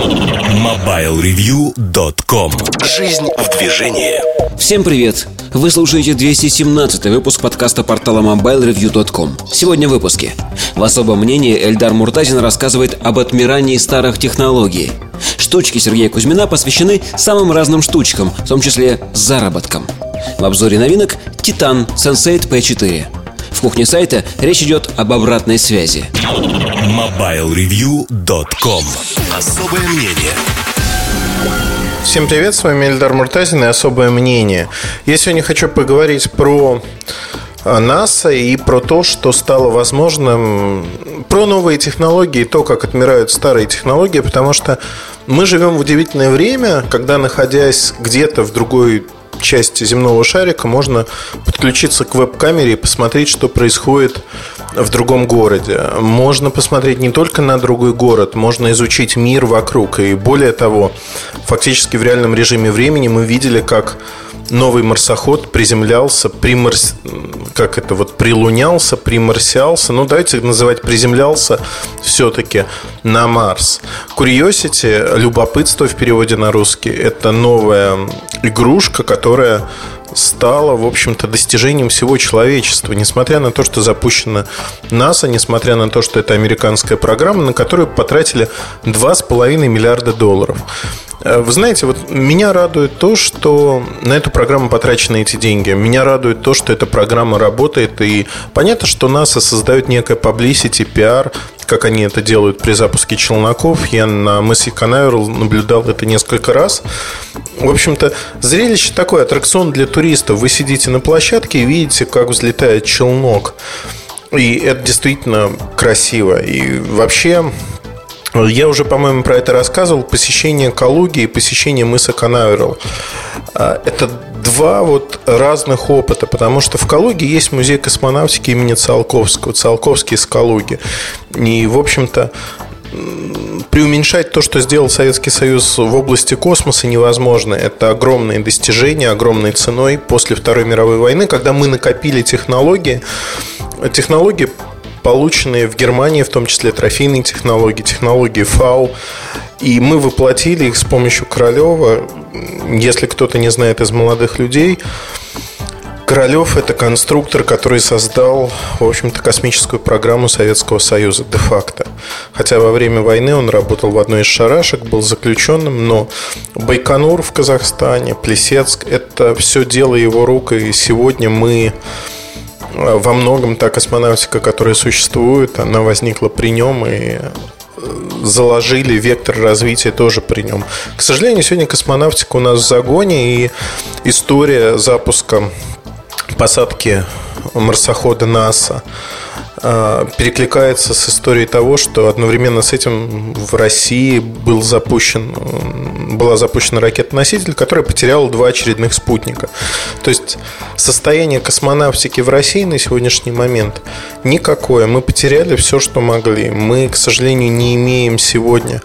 MobileReview.com Жизнь в движении. Всем привет! Вы слушаете 217 выпуск подкаста портала MobileReview.com Сегодня в выпуске. В особом мнении Эльдар Муртазин рассказывает об отмирании старых технологий. Штучки Сергея Кузьмина посвящены самым разным штучкам, в том числе заработкам. В обзоре новинок Titan Sensate P4 в кухне сайта речь идет об обратной связи. MobileReview.com Особое мнение Всем привет, с вами Эльдар Муртазин и «Особое мнение». Я сегодня хочу поговорить про а, НАСА и про то, что стало возможным, про новые технологии, то, как отмирают старые технологии, потому что мы живем в удивительное время, когда, находясь где-то в другой части земного шарика можно подключиться к веб-камере и посмотреть, что происходит в другом городе. Можно посмотреть не только на другой город, можно изучить мир вокруг. И более того, фактически в реальном режиме времени мы видели, как новый марсоход приземлялся, примарс... как это вот, прилунялся, примарсиался, ну давайте называть приземлялся все-таки на Марс. Curiosity, любопытство в переводе на русский, это новая игрушка, которая стала, в общем-то, достижением всего человечества. Несмотря на то, что запущена НАСА, несмотря на то, что это американская программа, на которую потратили 2,5 миллиарда долларов. Э, вы знаете, вот меня радует то, что на эту программу потрачены эти деньги. Меня радует то, что эта программа работает. И понятно, что НАСА создает некое publicity, пиар, как они это делают при запуске челноков. Я на мысе Канаверал наблюдал это несколько раз. В общем-то, зрелище такое, аттракцион для туристов. Вы сидите на площадке и видите, как взлетает челнок. И это действительно красиво. И вообще я уже, по-моему, про это рассказывал. Посещение Калуги и посещение мыса Канаверал. А, это два вот разных опыта, потому что в Калуге есть музей космонавтики имени Циолковского, Циолковский из Калуги. И, в общем-то, преуменьшать то, что сделал Советский Союз в области космоса, невозможно. Это огромные достижения, огромной ценой после Второй мировой войны, когда мы накопили технологии. Технологии полученные в Германии, в том числе трофейные технологии, технологии ФАУ. И мы воплотили их с помощью Королева. Если кто-то не знает из молодых людей, Королев – это конструктор, который создал, в общем-то, космическую программу Советского Союза де-факто. Хотя во время войны он работал в одной из шарашек, был заключенным, но Байконур в Казахстане, Плесецк – это все дело его рук, и сегодня мы во многом та космонавтика, которая существует, она возникла при нем и э, заложили вектор развития тоже при нем. К сожалению, сегодня космонавтика у нас в загоне, и история запуска посадки марсохода НАСА перекликается с историей того, что одновременно с этим в России был запущен, была запущена ракета-носитель, которая потеряла два очередных спутника. То есть состояние космонавтики в России на сегодняшний момент никакое. Мы потеряли все, что могли. Мы, к сожалению, не имеем сегодня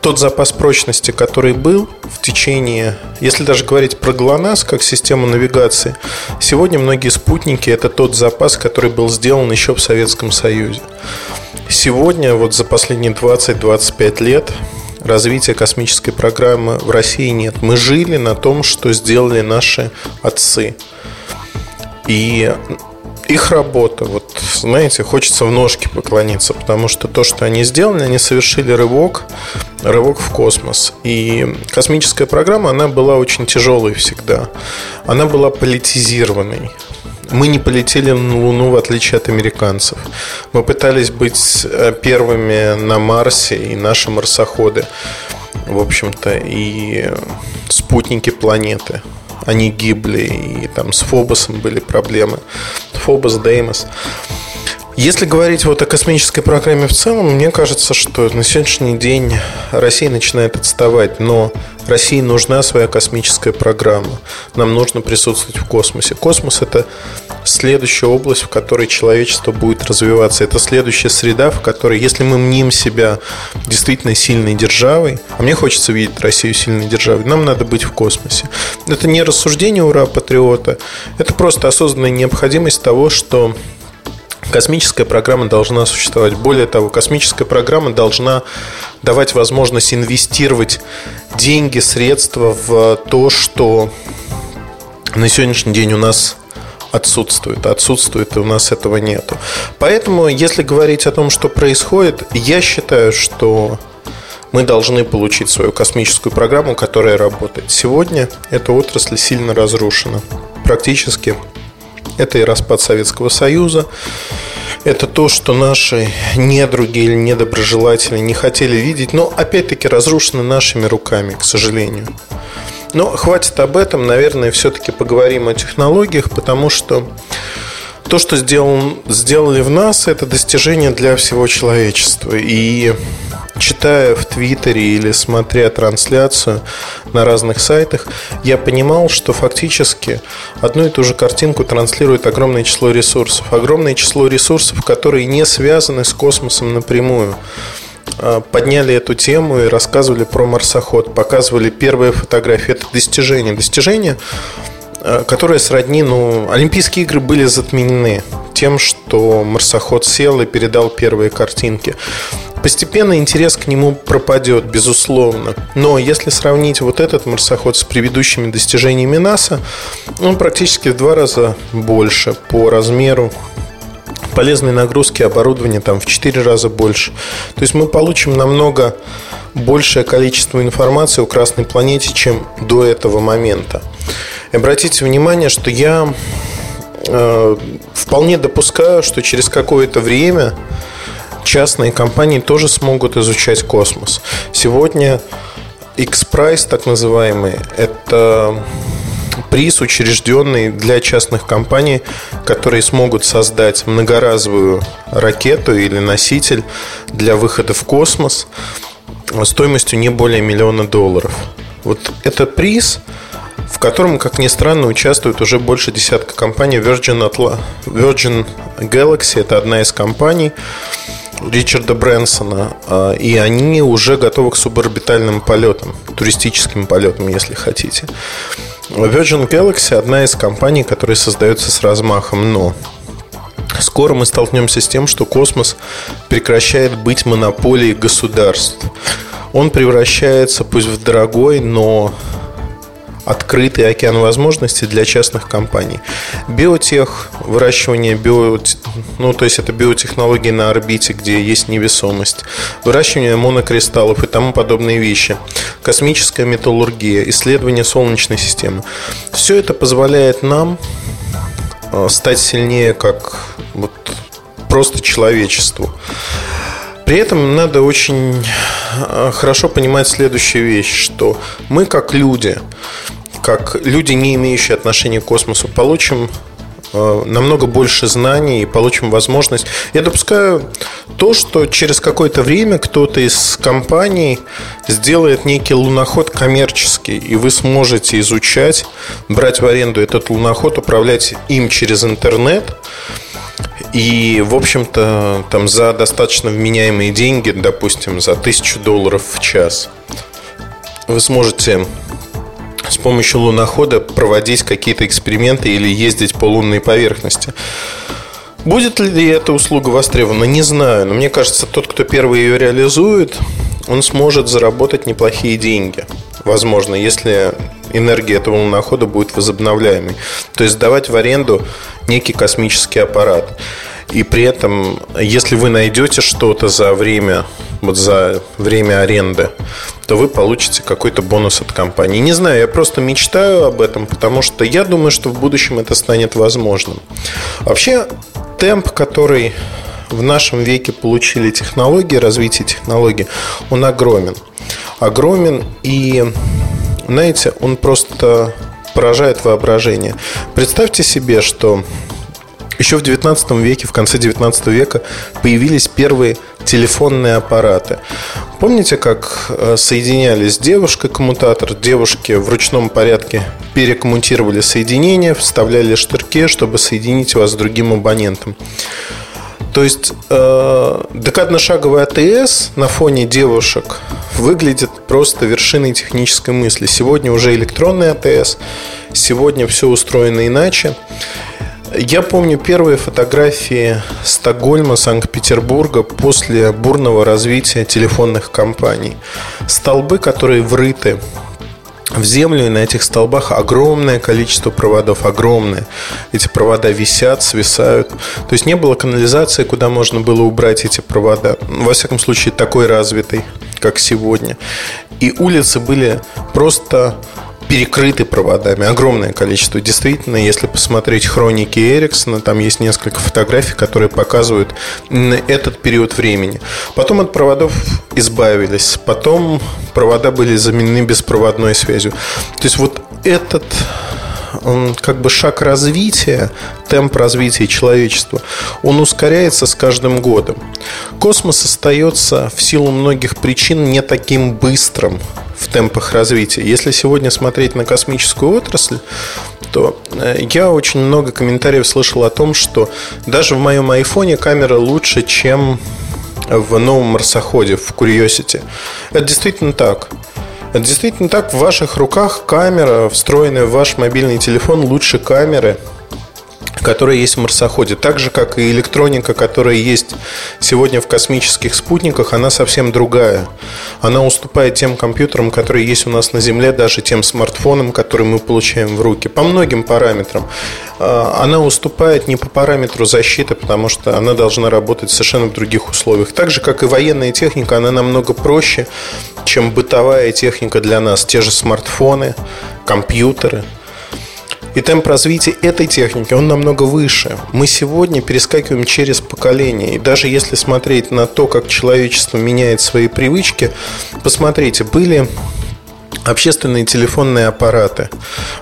тот запас прочности, который был в течение, если даже говорить про ГЛОНАСС как систему навигации, сегодня многие спутники – это тот запас, который был сделан еще в Советском Союзе. Сегодня, вот за последние 20-25 лет, развития космической программы в России нет. Мы жили на том, что сделали наши отцы. И их работа, вот знаете, хочется в ножки поклониться, потому что то, что они сделали, они совершили рывок, рывок в космос. И космическая программа, она была очень тяжелой всегда. Она была политизированной. Мы не полетели на Луну, в отличие от американцев. Мы пытались быть э, первыми на Марсе, и наши марсоходы, в общем-то, и спутники планеты они гибли, и там с Фобосом были проблемы. Фобос, Деймос. Если говорить вот о космической программе в целом, мне кажется, что на сегодняшний день Россия начинает отставать, но России нужна своя космическая программа. Нам нужно присутствовать в космосе. Космос – это следующая область, в которой человечество будет развиваться. Это следующая среда, в которой, если мы мним себя действительно сильной державой, а мне хочется видеть Россию сильной державой, нам надо быть в космосе. Это не рассуждение «Ура, патриота», это просто осознанная необходимость того, что Космическая программа должна существовать. Более того, космическая программа должна давать возможность инвестировать деньги, средства в то, что на сегодняшний день у нас отсутствует. Отсутствует, и у нас этого нету. Поэтому, если говорить о том, что происходит, я считаю, что мы должны получить свою космическую программу, которая работает. Сегодня эта отрасль сильно разрушена. Практически это и распад Советского Союза, это то, что наши недруги или недоброжелатели не хотели видеть, но опять-таки разрушены нашими руками, к сожалению. Но хватит об этом, наверное, все-таки поговорим о технологиях, потому что то, что сделал, сделали в нас, это достижение для всего человечества. И читая в Твиттере или смотря трансляцию на разных сайтах, я понимал, что фактически одну и ту же картинку транслирует огромное число ресурсов. Огромное число ресурсов, которые не связаны с космосом напрямую подняли эту тему и рассказывали про марсоход, показывали первые фотографии. Это достижение. Достижение, а, которое сродни, ну, Олимпийские игры были затменены тем, что марсоход сел и передал первые картинки. Постепенно интерес к нему пропадет, безусловно. Но если сравнить вот этот марсоход с предыдущими достижениями НАСА, он практически в два раза больше по размеру полезной нагрузки оборудования там в 4 раза больше. То есть мы получим намного большее количество информации о Красной планете, чем до этого момента. И обратите внимание, что я э, вполне допускаю, что через какое-то время частные компании тоже смогут изучать космос. Сегодня X-Prize, так называемый, это приз, учрежденный для частных компаний, которые смогут создать многоразовую ракету или носитель для выхода в космос стоимостью не более миллиона долларов. Вот это приз, в котором, как ни странно, участвует уже больше десятка компаний. Virgin, Atla... Virgin Galaxy – это одна из компаний, Ричарда Брэнсона, а, и они уже готовы к суборбитальным полетам, туристическим полетам, если хотите. Virgin Galaxy одна из компаний, которая создается с размахом, но скоро мы столкнемся с тем, что космос прекращает быть монополией государств. Он превращается, пусть в дорогой, но открытый океан возможностей для частных компаний. Биотех, выращивание био... ну, то есть это биотехнологии на орбите, где есть невесомость, выращивание монокристаллов и тому подобные вещи, космическая металлургия, исследование Солнечной системы. Все это позволяет нам э, стать сильнее как вот просто человечеству. При этом надо очень э, хорошо понимать следующую вещь, что мы как люди как люди, не имеющие отношения к космосу, получим э, намного больше знаний и получим возможность. Я допускаю то, что через какое-то время кто-то из компаний сделает некий луноход коммерческий, и вы сможете изучать, брать в аренду этот луноход, управлять им через интернет. И, в общем-то, там за достаточно вменяемые деньги, допустим, за тысячу долларов в час, вы сможете с помощью лунохода проводить какие-то эксперименты или ездить по лунной поверхности. Будет ли эта услуга востребована, не знаю. Но мне кажется, тот, кто первый ее реализует, он сможет заработать неплохие деньги. Возможно, если энергия этого лунохода будет возобновляемой. То есть сдавать в аренду некий космический аппарат. И при этом, если вы найдете что-то за время, вот за время аренды, то вы получите какой-то бонус от компании. Не знаю, я просто мечтаю об этом, потому что я думаю, что в будущем это станет возможным. Вообще, темп, который в нашем веке получили технологии, развитие технологий, он огромен. Огромен и, знаете, он просто поражает воображение. Представьте себе, что еще в 19 веке, в конце 19 века появились первые телефонные аппараты. Помните, как э, соединялись девушка-коммутатор? Девушки в ручном порядке перекоммутировали соединение, вставляли штырки, чтобы соединить вас с другим абонентом. То есть э, декадно-шаговый АТС на фоне девушек выглядит просто вершиной технической мысли. Сегодня уже электронный АТС, сегодня все устроено иначе. Я помню первые фотографии Стокгольма, Санкт-Петербурга после бурного развития телефонных компаний. Столбы, которые врыты в землю, и на этих столбах огромное количество проводов, огромное. Эти провода висят, свисают. То есть не было канализации, куда можно было убрать эти провода. Во всяком случае, такой развитой, как сегодня. И улицы были просто перекрыты проводами, огромное количество. Действительно, если посмотреть хроники Эриксона, там есть несколько фотографий, которые показывают этот период времени. Потом от проводов избавились, потом провода были заменены беспроводной связью. То есть вот этот как бы шаг развития, темп развития человечества, он ускоряется с каждым годом. Космос остается в силу многих причин не таким быстрым в темпах развития. Если сегодня смотреть на космическую отрасль, то э, я очень много комментариев слышал о том, что даже в моем айфоне камера лучше, чем в новом марсоходе, в Curiosity. Это действительно так. Это действительно так. В ваших руках камера, встроенная в ваш мобильный телефон, лучше камеры – которая есть в марсоходе. Так же, как и электроника, которая есть сегодня в космических спутниках, она совсем другая. Она уступает тем компьютерам, которые есть у нас на Земле, даже тем смартфонам, которые мы получаем в руки, по многим параметрам. А, она уступает не по параметру защиты, потому что она должна работать совершенно в других условиях. Так же, как и военная техника, она намного проще, чем бытовая техника для нас. Те же смартфоны, компьютеры – и темп развития этой техники, он намного выше. Мы сегодня перескакиваем через поколения. И даже если смотреть на то, как человечество меняет свои привычки, посмотрите, были общественные телефонные аппараты.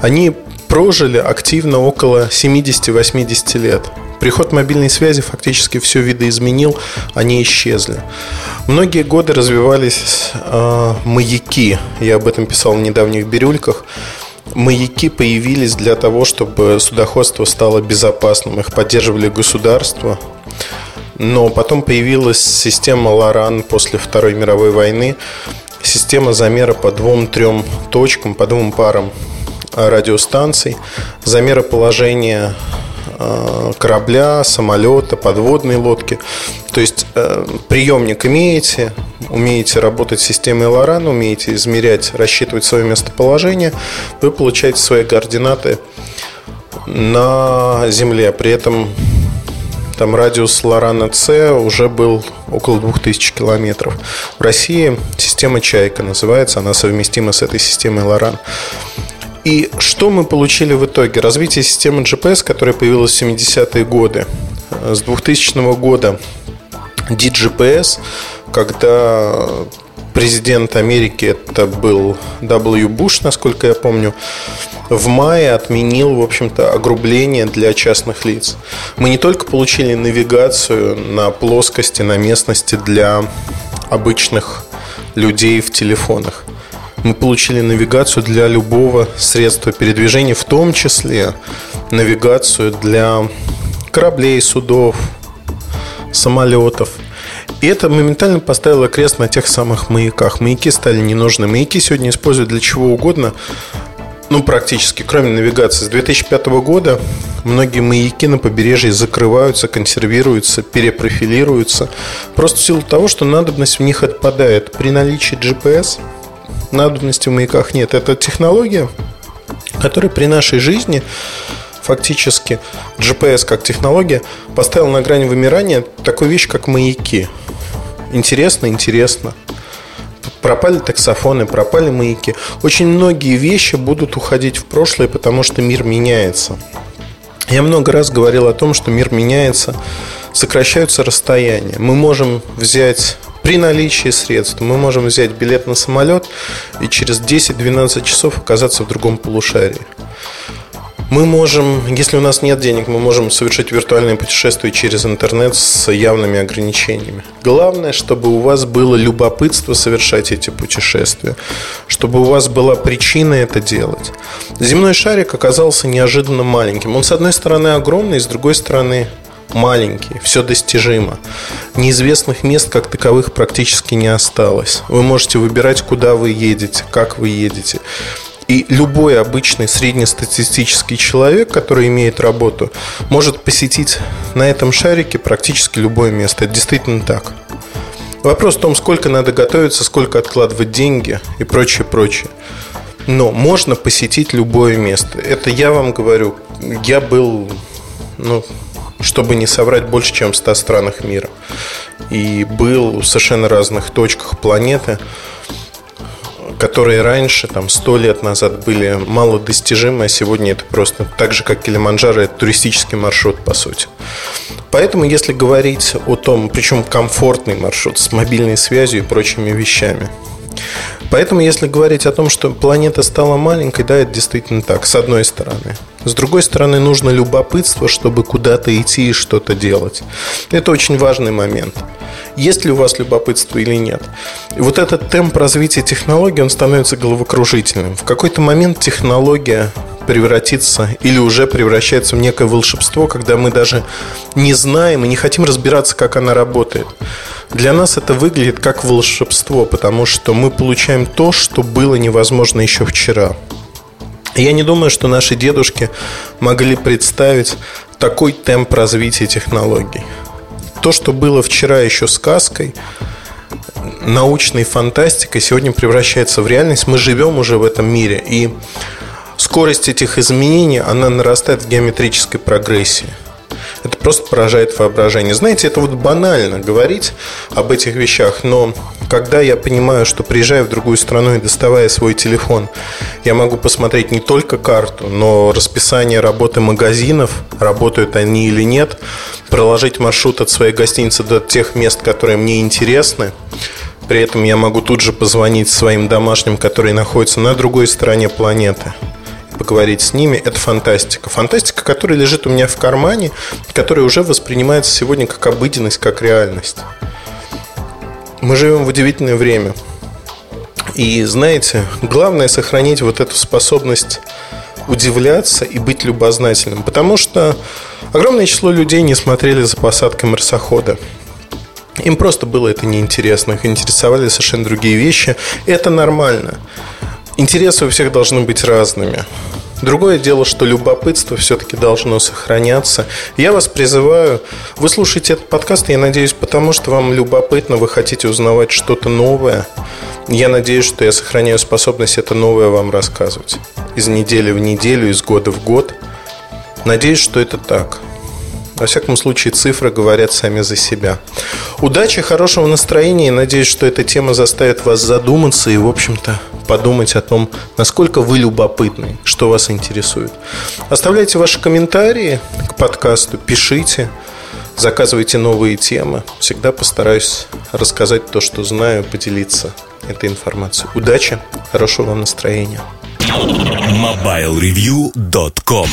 Они прожили активно около 70-80 лет. Приход мобильной связи фактически все видоизменил, они исчезли. Многие годы развивались э, маяки. Я об этом писал в недавних бирюльках маяки появились для того, чтобы судоходство стало безопасным. Их поддерживали государства. Но потом появилась система Лоран после Второй мировой войны. Система замера по двум-трем точкам, по двум парам радиостанций. Замера положения корабля, самолета, подводной лодки. То есть э, приемник имеете, умеете работать с системой Лоран, умеете измерять, рассчитывать свое местоположение, вы получаете свои координаты на Земле. При этом там радиус Лорана С уже был около 2000 километров. В России система «Чайка» называется, она совместима с этой системой Лоран. И что мы получили в итоге? Развитие системы GPS, которая появилась в 70-е годы. С 2000 года DGPS, когда президент Америки, это был W. Буш, насколько я помню, в мае отменил, в общем-то, огрубление для частных лиц. Мы не только получили навигацию на плоскости, на местности для обычных людей в телефонах – мы получили навигацию для любого средства передвижения, в том числе навигацию для кораблей, судов, самолетов. И это моментально поставило крест на тех самых маяках. Маяки стали не нужны. Маяки сегодня используют для чего угодно, ну, практически, кроме навигации. С 2005 года многие маяки на побережье закрываются, консервируются, перепрофилируются. Просто в силу того, что надобность в них отпадает. При наличии GPS – надобности в маяках нет. Это технология, которая при нашей жизни фактически GPS как технология поставила на грани вымирания такую вещь, как маяки. Интересно, интересно. Пропали таксофоны, пропали маяки. Очень многие вещи будут уходить в прошлое, потому что мир меняется. Я много раз говорил о том, что мир меняется, сокращаются расстояния. Мы можем взять при наличии средств мы можем взять билет на самолет и через 10-12 часов оказаться в другом полушарии. Мы можем, если у нас нет денег, мы можем совершить виртуальное путешествие через интернет с явными ограничениями. Главное, чтобы у вас было любопытство совершать эти путешествия, чтобы у вас была причина это делать. Земной шарик оказался неожиданно маленьким. Он, с одной стороны, огромный, с другой стороны, маленький, все достижимо. Неизвестных мест как таковых практически не осталось. Вы можете выбирать, куда вы едете, как вы едете. И любой обычный среднестатистический человек, который имеет работу, может посетить на этом шарике практически любое место. Это действительно так. Вопрос в том, сколько надо готовиться, сколько откладывать деньги и прочее, прочее. Но можно посетить любое место. Это я вам говорю. Я был, ну, чтобы не соврать, больше, чем в 100 странах мира. И был в совершенно разных точках планеты, которые раньше, там, сто лет назад были малодостижимы, а сегодня это просто так же, как Килиманджаро, это туристический маршрут, по сути. Поэтому, если говорить о том, причем комфортный маршрут с мобильной связью и прочими вещами – Поэтому, если говорить о том, что планета стала маленькой, да, это действительно так, с одной стороны. С другой стороны, нужно любопытство, чтобы куда-то идти и что-то делать. Это очень важный момент. Есть ли у вас любопытство или нет? И вот этот темп развития технологий, он становится головокружительным. В какой-то момент технология превратится или уже превращается в некое волшебство, когда мы даже не знаем и не хотим разбираться, как она работает. Для нас это выглядит как волшебство, потому что мы получаем то, что было невозможно еще вчера. Я не думаю, что наши дедушки могли представить такой темп развития технологий. То, что было вчера еще сказкой, научной фантастикой, сегодня превращается в реальность. Мы живем уже в этом мире. И скорость этих изменений, она нарастает в геометрической прогрессии. Это просто поражает воображение. Знаете, это вот банально говорить об этих вещах, но когда я понимаю, что приезжая в другую страну и доставая свой телефон, я могу посмотреть не только карту, но расписание работы магазинов, работают они или нет, проложить маршрут от своей гостиницы до тех мест, которые мне интересны, при этом я могу тут же позвонить своим домашним, которые находятся на другой стороне планеты поговорить с ними, это фантастика. Фантастика, которая лежит у меня в кармане, которая уже воспринимается сегодня как обыденность, как реальность. Мы живем в удивительное время. И знаете, главное сохранить вот эту способность удивляться и быть любознательным. Потому что огромное число людей не смотрели за посадкой марсохода. Им просто было это неинтересно, их интересовали совершенно другие вещи. Это нормально. Интересы у всех должны быть разными. Другое дело, что любопытство все-таки должно сохраняться. Я вас призываю, вы слушаете этот подкаст, я надеюсь, потому что вам любопытно, вы хотите узнавать что-то новое. Я надеюсь, что я сохраняю способность это новое вам рассказывать. Из недели в неделю, из года в год. Надеюсь, что это так. Во всяком случае, цифры говорят сами за себя. Удачи, хорошего настроения. Надеюсь, что эта тема заставит вас задуматься и, в общем-то, подумать о том, насколько вы любопытны, что вас интересует. Оставляйте ваши комментарии к подкасту, пишите, заказывайте новые темы. Всегда постараюсь рассказать то, что знаю, поделиться этой информацией. Удачи, хорошего вам настроения. MobileReview.com